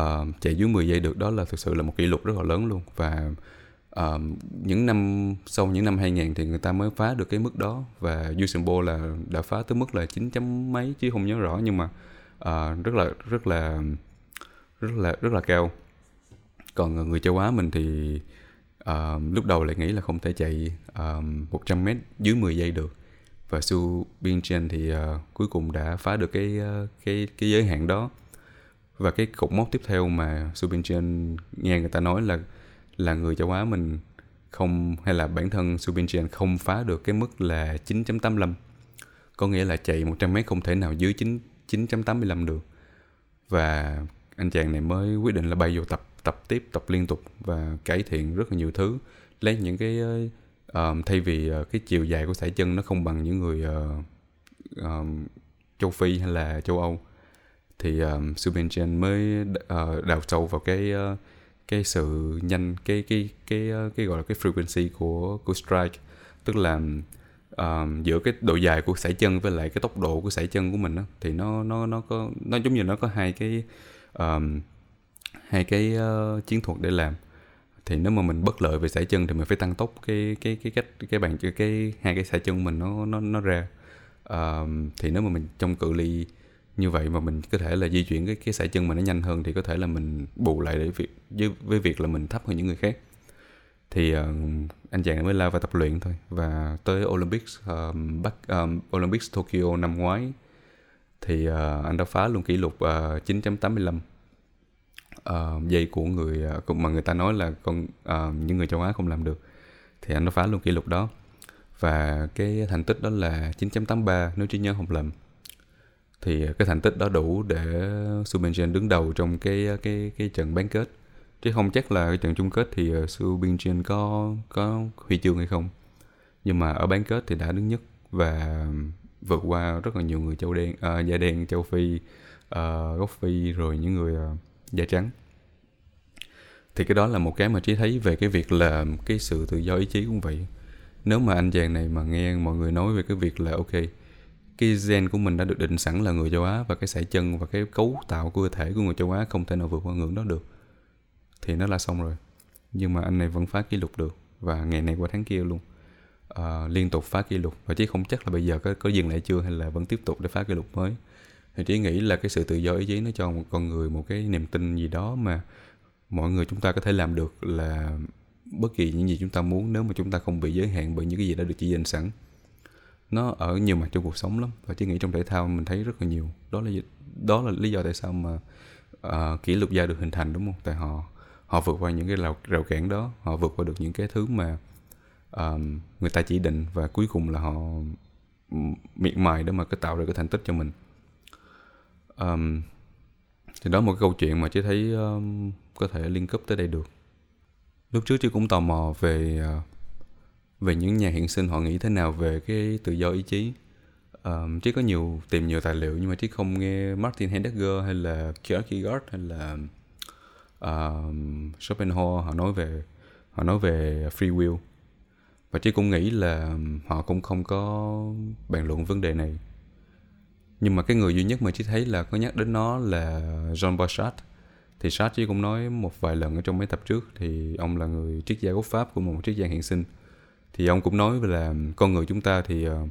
uh, chạy dưới 10 giây được đó là thực sự là một kỷ lục rất là lớn luôn. Và uh, những năm sau những năm 2000 thì người ta mới phá được cái mức đó và Usain Bolt là đã phá tới mức là 9 chấm mấy chứ không nhớ rõ nhưng mà uh, rất là rất là rất là rất là cao. Còn người châu Á mình thì uh, lúc đầu lại nghĩ là không thể chạy ờ, uh, 100 mét dưới 10 giây được. Và Su Bingchen thì uh, cuối cùng đã phá được cái uh, cái cái giới hạn đó. Và cái cột mốc tiếp theo mà Su Bingchen nghe người ta nói là là người châu Á mình không hay là bản thân Subinchian không phá được cái mức là 9.85 có nghĩa là chạy 100 m không thể nào dưới 9 9.85 được. Và anh chàng này mới quyết định là bay vô tập tập tiếp tập liên tục và cải thiện rất là nhiều thứ. Lấy những cái uh, thay vì uh, cái chiều dài của sải chân nó không bằng những người uh, uh, châu phi hay là châu âu thì um, Subin mới uh, đào sâu vào cái uh, cái sự nhanh cái cái cái ờ, cái, gọi là cái frequency của của strike. Tức là um, giữa cái độ dài của sải chân với lại cái tốc độ của sải chân của mình đó, thì nó nó nó có nó giống như nó có hai cái um, hai cái uh, chiến thuật để làm. Thì nếu mà mình bất lợi về sải chân thì mình phải tăng tốc cái cái cái cách cái bàn cái, cái hai cái sải chân mình nó nó nó ra. Um, thì nếu mà mình trong cự ly như vậy mà mình có thể là di chuyển cái cái sải chân mà nó nhanh hơn thì có thể là mình bù lại để việc với với việc là mình thấp hơn những người khác. Thì uh, anh chàng mới lao vào tập luyện thôi và tới Olympics um, Bắc um, Olympics Tokyo năm ngoái thì uh, anh đã phá luôn kỷ lục uh, 9.85 uh, giây của người uh, mà người ta nói là con uh, những người châu Á không làm được thì anh đã phá luôn kỷ lục đó. Và cái thành tích đó là 9.83 nếu trí nhớ không lầm thì cái thành tích đó đủ để Subin đứng đầu trong cái cái cái trận bán kết. Chứ không chắc là cái trận chung kết thì ờ, uh, Su có có huy chương hay không. Nhưng mà ở bán kết thì đã đứng nhất và vượt qua rất là nhiều người châu đen à, da đen châu phi à, gốc phi rồi những người à, da trắng. Thì cái đó là một cái mà trí thấy về cái việc là cái sự tự do ý chí cũng vậy. Nếu mà anh chàng này mà nghe mọi người nói về cái việc là ok cái gen của mình đã được định sẵn là người châu Á và cái sải chân và cái cấu tạo cơ thể của người châu Á không thể nào vượt qua ngưỡng đó được. Thì nó là xong rồi. Nhưng mà anh này vẫn phá kỷ lục được và ngày này qua tháng kia luôn. À, liên tục phá kỷ lục. Và chứ không chắc là bây giờ có, có dừng lại chưa hay là vẫn tiếp tục để phá kỷ lục mới. Thì chỉ nghĩ là cái sự tự do ý chí nó cho một con người một cái niềm tin gì đó mà mọi người chúng ta có thể làm được là bất kỳ những gì chúng ta muốn nếu mà chúng ta không bị giới hạn bởi những cái gì đã được chỉ định sẵn nó ở nhiều mặt trong cuộc sống lắm và chỉ nghĩ trong thể thao mình thấy rất là nhiều. Đó là đó là lý do tại sao mà uh, kỷ lục gia được hình thành đúng không? Tại họ họ vượt qua những cái rào, rào cản đó họ vượt qua được những cái thứ mà uh, người ta chỉ định và cuối cùng là họ miệt mài để mà cái tạo ra cái thành tích cho mình. Um, thì đó một cái câu chuyện mà chị thấy um, có thể liên cấp tới đây được. Lúc trước chị cũng tò mò về uh, về những nhà hiện sinh họ nghĩ thế nào về cái tự do ý chí? Um, trí có nhiều tìm nhiều tài liệu nhưng mà trí không nghe Martin Heidegger hay là Kierkegaard hay là um, Schopenhauer họ nói về họ nói về free will. Và trí cũng nghĩ là họ cũng không có bàn luận vấn đề này. Nhưng mà cái người duy nhất mà trí thấy là có nhắc đến nó là John Paul Sartre thì Sartre chỉ cũng nói một vài lần ở trong mấy tập trước thì ông là người triết gia gốc Pháp của một triết gia hiện sinh thì ông cũng nói là con người chúng ta thì uh,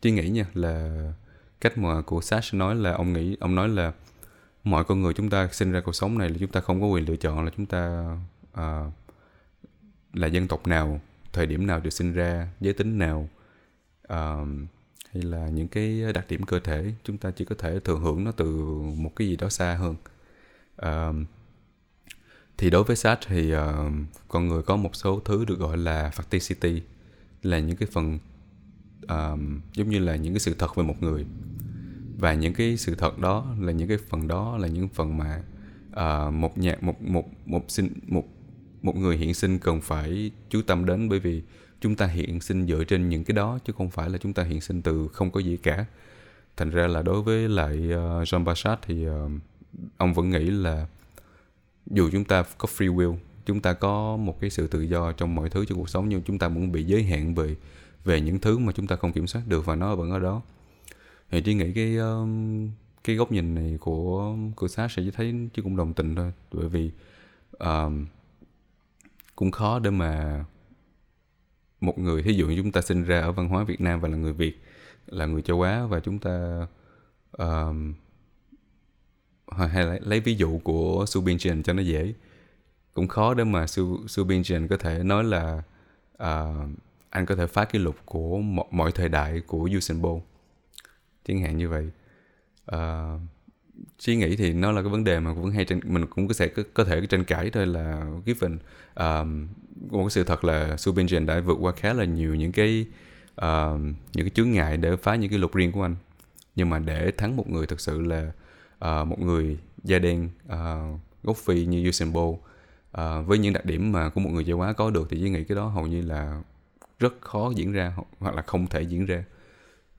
chỉ nghĩ nha là cách mà của Sash nói là ông nghĩ ông nói là mọi con người chúng ta sinh ra cuộc sống này là chúng ta không có quyền lựa chọn là chúng ta uh, là dân tộc nào thời điểm nào được sinh ra giới tính nào uh, hay là những cái đặc điểm cơ thể chúng ta chỉ có thể thừa hưởng nó từ một cái gì đó xa hơn. Uh, thì đối với Sartre thì uh, con người có một số thứ được gọi là facticity là những cái phần uh, giống như là những cái sự thật về một người. Và những cái sự thật đó là những cái phần đó là những phần mà uh, một nhà một một một sinh một một người hiện sinh cần phải chú tâm đến bởi vì chúng ta hiện sinh dựa trên những cái đó chứ không phải là chúng ta hiện sinh từ không có gì cả. Thành ra là đối với lại uh, Jean Bachat thì uh, ông vẫn nghĩ là dù chúng ta có free will chúng ta có một cái sự tự do trong mọi thứ trong cuộc sống nhưng chúng ta vẫn bị giới hạn về về những thứ mà chúng ta không kiểm soát được và nó vẫn ở đó. Thì chỉ nghĩ cái um, cái góc nhìn này của của sát sẽ thấy chứ cũng đồng tình thôi. Bởi vì um, cũng khó để mà một người thí dụ như chúng ta sinh ra ở văn hóa Việt Nam và là người Việt là người châu Á và chúng ta um, hay lấy, lấy ví dụ của Subin Chen cho nó dễ cũng khó để mà Su, Su Bin có thể nói là uh, anh có thể phá kỷ lục của mọi, mọi thời đại của Usain Bolt. Chẳng hạn như vậy. Uh, suy nghĩ thì nó là cái vấn đề mà vẫn hay tranh, mình cũng có thể có, có thể tranh cãi thôi là given um, à, một cái sự thật là Su đã vượt qua khá là nhiều những cái uh, những cái chướng ngại để phá những cái lục riêng của anh. Nhưng mà để thắng một người thực sự là uh, một người da đen uh, gốc phi như Usain Bolt uh, với những đặc điểm mà của một người châu Á có được thì chỉ nghĩ cái đó hầu như là rất khó diễn ra hoặc là không thể diễn ra.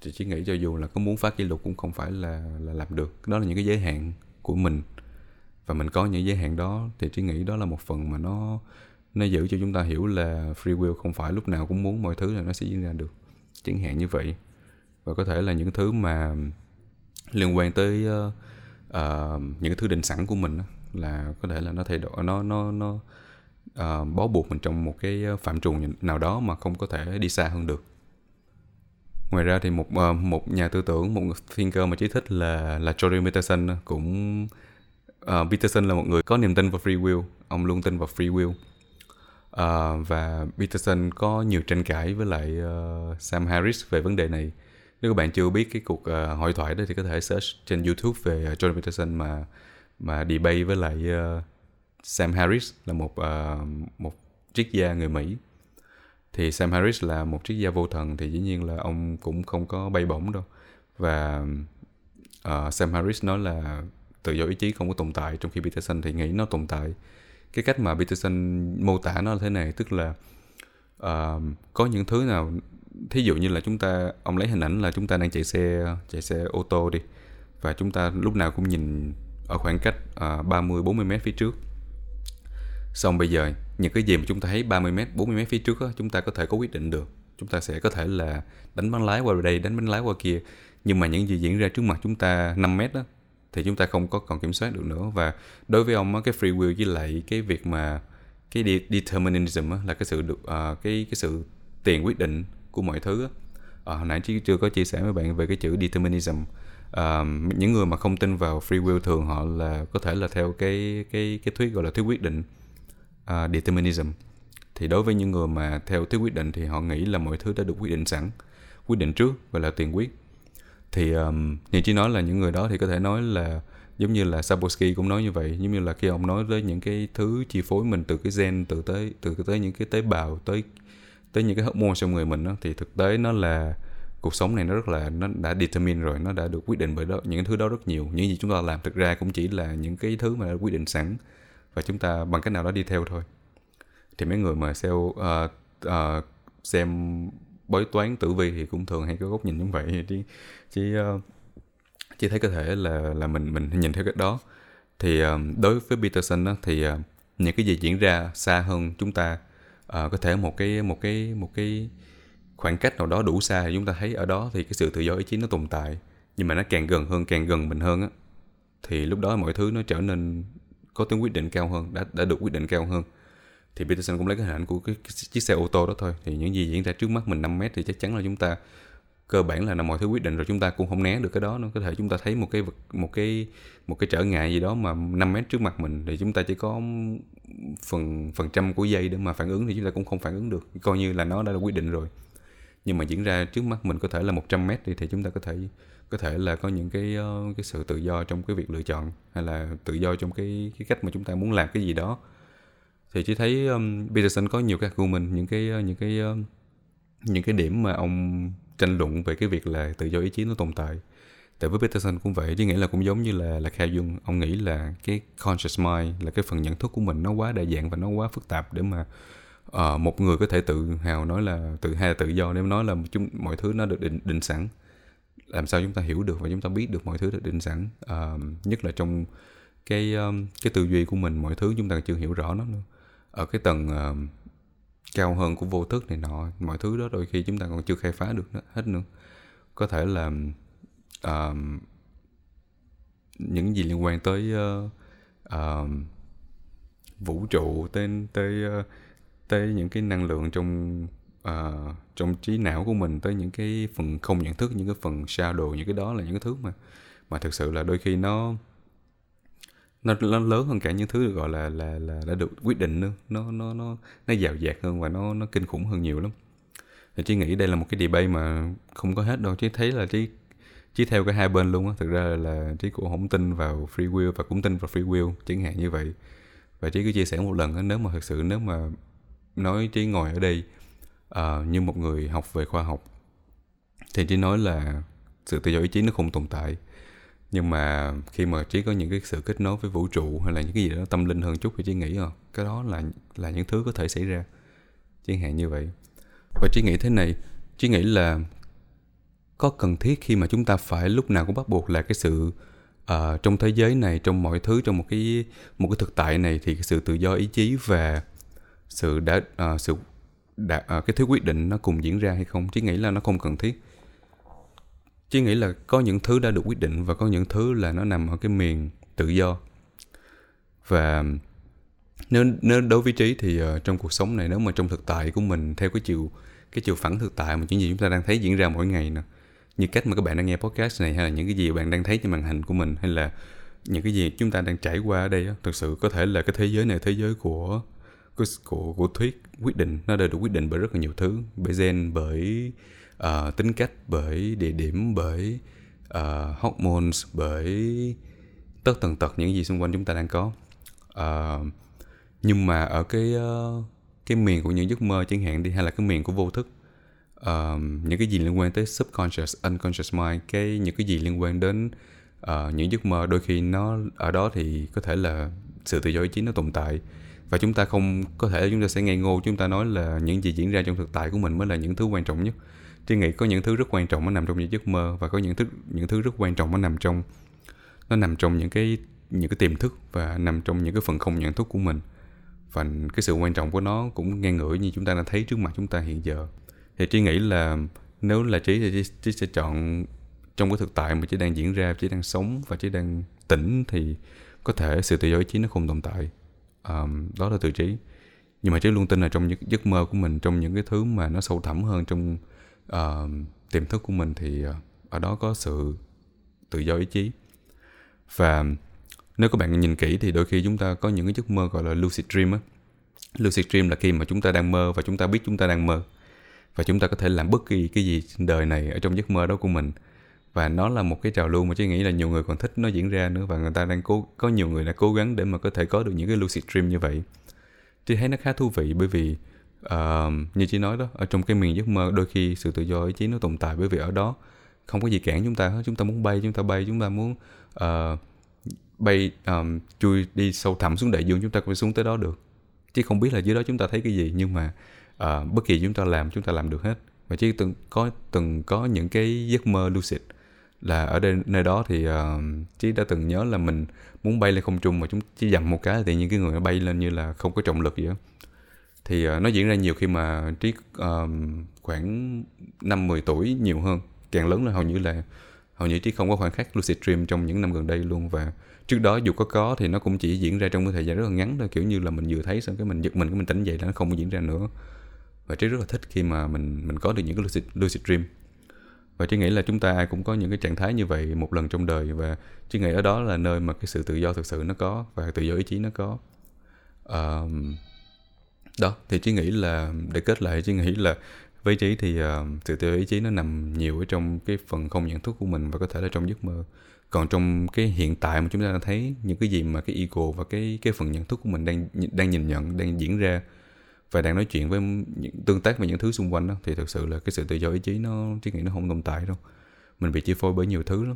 Thì chỉ nghĩ cho dù là có muốn phá kỷ lục cũng không phải là là làm được. Đó là những cái giới hạn của mình. Và mình có những giới hạn đó thì chỉ nghĩ đó là một phần mà nó nó giữ cho chúng ta hiểu là free will không phải lúc nào cũng muốn mọi thứ là nó sẽ diễn ra được. Chẳng hạn như vậy. Và có thể là những thứ mà liên quan tới uh, uh, những thứ định sẵn của mình đó, là có thể là nó thay đổi nó nó nó uh, bó buộc mình trong một cái ờ, phạm trù nào đó mà không có thể đi xa hơn được. Ngoài ra thì một uh, một nhà tư tưởng một thinker mà chỉ thích là là Jordan Peterson cũng uh, Peterson là một người có niềm tin vào free will ông luôn tin vào free will. Uh, và Peterson có nhiều tranh cãi với lại uh, Sam Harris về vấn đề này. Nếu các bạn chưa biết cái cuộc uh, hội thoại đó thì có thể search trên YouTube về Jordan Peterson mà mà debate với lại uh, Sam Harris là một uh, một triết gia người Mỹ. Thì Sam Harris là một triết gia vô thần thì dĩ nhiên là ông cũng không có bay bổng đâu. Và uh, Sam Harris nói là tự do ý chí không có tồn tại trong khi Peterson thì nghĩ nó tồn tại. Cái cách mà Peterson mô tả nó là thế này tức là uh, có những thứ nào thí dụ như là chúng ta ông lấy hình ảnh là chúng ta đang chạy xe chạy xe ô tô đi và chúng ta lúc nào cũng nhìn ở khoảng cách uh, 30 40 mét phía trước. Xong bây giờ những cái gì mà chúng ta thấy 30 mét 40 mét phía trước đó, chúng ta có thể có quyết định được. Chúng ta sẽ có thể là đánh bắn lái qua đây đánh bắn lái qua kia. Nhưng mà những gì diễn ra trước mặt chúng ta 5 mét đó thì chúng ta không có còn kiểm soát được nữa. Và đối với ông cái free will với lại cái việc mà cái determinism là cái sự được uh, cái cái sự tiền quyết định của mọi thứ uh, hồi nãy chưa có chia sẻ với bạn về cái chữ determinism uh, những người mà không tin vào free will thường họ là có thể là theo cái cái cái thuyết gọi là thuyết quyết định uh, determinism. Thì đối với những người mà theo thuyết quyết định thì họ nghĩ là mọi thứ đã được quyết định sẵn quyết định trước gọi là tiền quyết. Thì um, như chỉ nói là những người đó thì có thể nói là giống như là Sapolsky cũng nói như vậy giống như là khi ông nói tới những cái thứ chi phối mình từ cái gen từ tới từ tới những cái tế bào tới tới những cái hormone trong người mình đó, thì thực tế nó là cuộc sống này nó rất là nó đã determine rồi nó đã được quyết định bởi đó những thứ đó rất nhiều. Những gì chúng ta làm thực ra cũng chỉ là những cái thứ mà đã quyết định sẵn và chúng ta bằng cách nào đó đi theo thôi. Thì mấy người mà sell uh, uh, xem bói toán tử vi thì cũng thường hay có góc nhìn như vậy. Chứ chỉ uh, ờ, chỉ thấy có thể là là mình mình nhìn theo cách đó. Thì uh, đối với Peterson đó, thì uh, những cái gì diễn ra xa hơn chúng ta uh, có thể một cái một cái một cái khoảng cách nào đó đủ xa thì chúng ta thấy ở đó thì cái sự tự do ý chí nó tồn tại. Nhưng mà nó càng gần hơn càng gần mình hơn á thì lúc đó mọi thứ nó trở nên có tính quyết định cao hơn đã đã được quyết định cao hơn. Thì Peterson cũng lấy cái hình ảnh của cái, cái chiếc xe ô tô đó thôi. Thì những gì diễn ra trước mắt mình 5 mét thì chắc chắn là chúng ta cơ bản là mọi thứ quyết định rồi chúng ta cũng không né được cái đó nó có thể chúng ta thấy một cái vật một cái một cái trở ngại gì đó mà 5 mét trước mặt mình thì chúng ta chỉ có phần phần trăm của giây để mà phản ứng thì chúng ta cũng không phản ứng được. Coi như là nó đã là quyết định rồi nhưng mà diễn ra trước mắt mình có thể là 100 mét đi thì chúng ta có thể có thể là có những cái ờ, cái sự tự do trong cái việc lựa chọn hay là tự do trong cái cái cách mà chúng ta muốn làm cái gì đó. Thì chỉ thấy um, Peterson có nhiều các argument những cái ờ, những cái ờ, những cái điểm mà ông tranh luận về cái việc là tự do ý chí nó tồn tại. Tại với Peterson cũng vậy chứ nghĩ là cũng giống như là là Carl Dung, ông nghĩ là cái conscious mind là cái phần nhận thức của mình nó quá đa dạng và nó quá phức tạp để mà uh, một người có thể tự hào nói là tự hay là tự do nếu nói là chúng mọi thứ nó được định định sẵn. Làm sao chúng ta hiểu được và chúng ta biết được mọi thứ được định sẵn? Uh, nhất là trong cái um, cái tư duy của mình mọi thứ chúng ta chưa hiểu rõ nó nữa. Ở cái tầng uh, cao hơn của vô thức này nọ mọi thứ đó đôi khi chúng ta còn chưa khai phá được hết nữa. Có thể là uh, những gì liên quan tới uh, uh, vũ trụ tên tới uh, tới những cái năng lượng trong uh, trong trí não của mình tới những cái phần không nhận thức những cái phần shadow những cái đó là những cái thứ mà mà thực sự là đôi khi nó nó, nó lớn hơn cả những thứ được gọi là là là đã được quyết định nữa. Nó nó nó nó dào dạt hơn và nó nó kinh khủng hơn nhiều lắm. Thì chỉ nghĩ đây là một cái debate mà không có hết đâu. Chứ thấy là chỉ chỉ theo cái hai bên luôn á. Thực ra là, là trí cũng không tin vào free will và cũng tin vào free will chẳng hạn như vậy. Và trí cứ chia sẻ một lần á nếu mà thực sự nếu mà nói trí ngồi ở đây uh, như một người học về khoa học. Thì trí nói là sự tự do ý chí nó không tồn tại. Nhưng mà khi mà trí có những cái sự kết nối với vũ trụ hay là những cái gì đó tâm linh hơn chút thì trí nghĩ rồi cái đó là là những thứ có thể xảy ra. Chẳng hạn như vậy. Và trí nghĩ thế này trí nghĩ là có cần thiết khi mà chúng ta phải lúc nào cũng bắt buộc là cái sự uh, trong thế giới này trong mọi thứ trong một cái một cái thực tại này thì cái sự tự do ý chí và sự đã uh, sự đã, uh, cái thứ quyết định nó cùng diễn ra hay không? Chỉ nghĩ là nó không cần thiết. Chỉ nghĩ là có những thứ đã được quyết định và có những thứ là nó nằm ở cái miền tự do. Và nếu nếu đối với trí thì uh, trong cuộc sống này nếu mà trong thực tại của mình theo cái chiều cái chiều phẳng thực tại mà những gì chúng ta đang thấy diễn ra mỗi ngày nè như cách mà các bạn đang nghe podcast này hay là những cái gì bạn đang thấy trên màn hình của mình hay là những cái gì chúng ta đang trải qua ở đây á, thực sự có thể là cái thế giới này thế giới của của của, của thuyết quyết định nó đều được quyết định bởi rất là nhiều thứ bởi gen bởi uh, tính cách bởi địa điểm bởi uh, hormones bởi tất tần tật những gì xung quanh chúng ta đang có. Uh, nhưng mà ở cái uh, cái miền của những giấc mơ chẳng hạn đi hay là cái miền của vô thức uh, những cái gì liên quan tới subconscious unconscious mind cái những cái gì liên quan đến uh, những giấc mơ đôi khi nó ở đó thì có thể là sự tự do ý chí nó tồn tại và chúng ta không có thể chúng ta sẽ ngây ngô chúng ta nói là những gì diễn ra trong thực tại của mình mới là những thứ quan trọng nhất. Tôi nghĩ có những thứ rất quan trọng nó nằm trong những giấc mơ và có những thứ những thứ rất quan trọng nó nằm trong nó nằm trong những cái những cái tiềm thức và nằm trong những cái phần không nhận thức của mình. Và cái sự quan trọng của nó cũng ngang ngửa như chúng ta đã thấy trước mặt chúng ta hiện giờ. Thì trí nghĩ là nếu là trí thì trí, trí sẽ chọn trong cái thực tại mà trí đang diễn ra trí đang sống và trí đang tỉnh thì có thể sự tự do ý chí nó không tồn tại um, đó là tự trí. Nhưng mà trí luôn tin là trong những giấc mơ của mình trong những cái thứ mà nó sâu thẳm hơn trong uh, tiềm thức của mình thì uh, ở đó có sự tự do ý chí. Và nếu các bạn nhìn kỹ thì đôi khi chúng ta có những cái giấc mơ gọi là lucid dream á. Lucid dream là khi mà chúng ta đang mơ và chúng ta biết chúng ta đang mơ. Và chúng ta có thể làm bất kỳ cái gì trên đời này ở trong giấc mơ đó của mình và nó là một cái trào lưu mà chị nghĩ là nhiều người còn thích nó diễn ra nữa. Và người ta đang cố có nhiều người đã cố gắng để mà có thể có được những cái lucid dream như vậy. Chị thấy nó khá thú vị bởi vì uh, như chị nói đó ở trong cái miền giấc mơ đôi khi sự tự do ý chí nó tồn tại bởi vì ở đó không có gì cản chúng ta hết. Chúng ta muốn bay chúng ta bay. Chúng ta muốn uh, bay um, chui đi sâu thẳm xuống đại dương chúng ta có thể xuống tới đó được. Chứ không biết là dưới đó chúng ta thấy cái gì. Nhưng mà uh, bất kỳ chúng ta làm chúng ta làm được hết. Và chỉ từng có từng có những cái giấc mơ lucid là ở đây nơi đó thì uh, chí đã từng nhớ là mình muốn bay lên không trung mà chúng chỉ dặm một cái thì những cái người nó bay lên như là không có trọng lực gì đó thì uh, nó diễn ra nhiều khi mà trí uh, ờ, khoảng năm 10 tuổi nhiều hơn càng lớn là hầu như là hầu như trí không có khoảnh khắc lucid dream trong những năm gần đây luôn. Và trước đó dù có có thì nó cũng chỉ diễn ra trong cái thời gian rất là ngắn thôi kiểu như là mình vừa thấy xong cái mình giật mình cái mình tỉnh dậy là nó không có diễn ra nữa. Và trí rất là thích khi mà mình mình có được những cái lucid, lucid dream và chị nghĩ là chúng ta ai cũng có những cái trạng thái như vậy một lần trong đời và chị nghĩ ở đó là nơi mà cái sự tự do thực sự nó có và tự do ý chí nó có. Um, đó thì chị nghĩ là để kết lại chị nghĩ là với trí thì uh, sự tự do ý chí nó nằm nhiều ở trong cái phần không nhận thức của mình và có thể là trong giấc mơ. Còn trong cái hiện tại mà chúng ta thấy những cái gì mà cái ego và cái cái phần nhận thức của mình đang đang nhìn nhận đang diễn ra và đang nói chuyện với những tương tác với những thứ xung quanh đó thì thực sự là cái sự tự do ý chí nó trí nghĩ nó không tồn tại đâu. Mình bị chi phối bởi nhiều thứ lắm.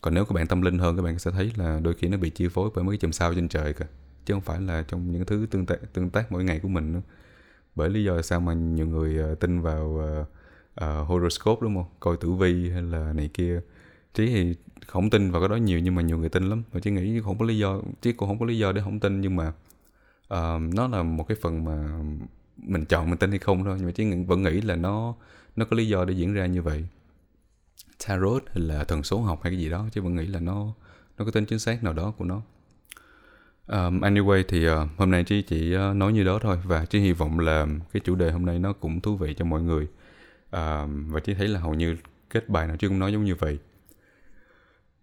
Còn nếu các bạn tâm linh hơn các bạn sẽ thấy là đôi khi nó bị chi phối bởi mấy cái chùm sao trên trời kìa chứ không phải là trong những thứ tương tác tương tác mỗi ngày của mình nữa. Bởi lý do sao mà nhiều người uh, tin vào uh, uh, horoscope đúng không? Coi tử vi hay là này kia. Trí thì không tin vào cái đó nhiều nhưng mà nhiều người tin lắm. Và trí nghĩ không có lý do trí cũng không có lý do để không tin nhưng mà uh, nó là một cái phần mà mình chọn mình tin hay không thôi nhưng mà chỉ vẫn nghĩ là nó nó có lý do để diễn ra như vậy. Tarot hay là thần số học hay cái gì đó chứ vẫn nghĩ là nó nó có tính chính xác nào đó của nó. Um, anyway thì uh, hôm nay chị chỉ uh, nói như đó thôi và chỉ hy vọng là cái chủ đề hôm nay nó cũng thú vị cho mọi người. Uh, và chị thấy là hầu như kết bài nào chứ cũng nói giống như vậy.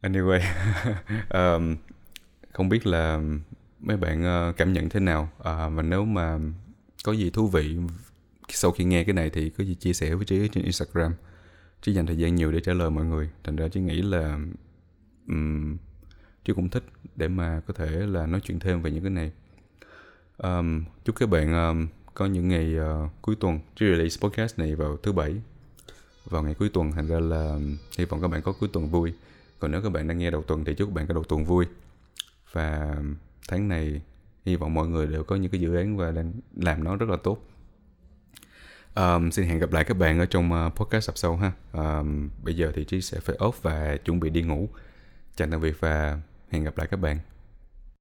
Anyway um, không biết là mấy bạn ờ, cảm nhận thế nào? À, và nếu mà có gì thú vị sau khi nghe cái này thì có gì chia sẻ với trí trên Instagram. Trí dành thời gian nhiều để trả lời mọi người. Thành ra trí nghĩ là um, trí cũng thích để mà có thể là nói chuyện thêm về những cái này. Um, chúc các bạn um, có những ngày uh, cuối tuần. Trí release podcast này vào thứ bảy. Vào ngày cuối tuần thành ra là hy vọng các bạn có cuối tuần vui. Còn nếu các bạn đang nghe đầu tuần thì chúc các bạn có đầu tuần vui. Và tháng này hy vọng mọi người đều có những cái dự án và đang làm nó rất là tốt. Um, xin hẹn gặp lại các bạn ở trong ờ, podcast sắp sau ha. Um, bây giờ thì trí sẽ phải off và chuẩn bị đi ngủ. Chào tạm biệt và hẹn gặp lại các bạn.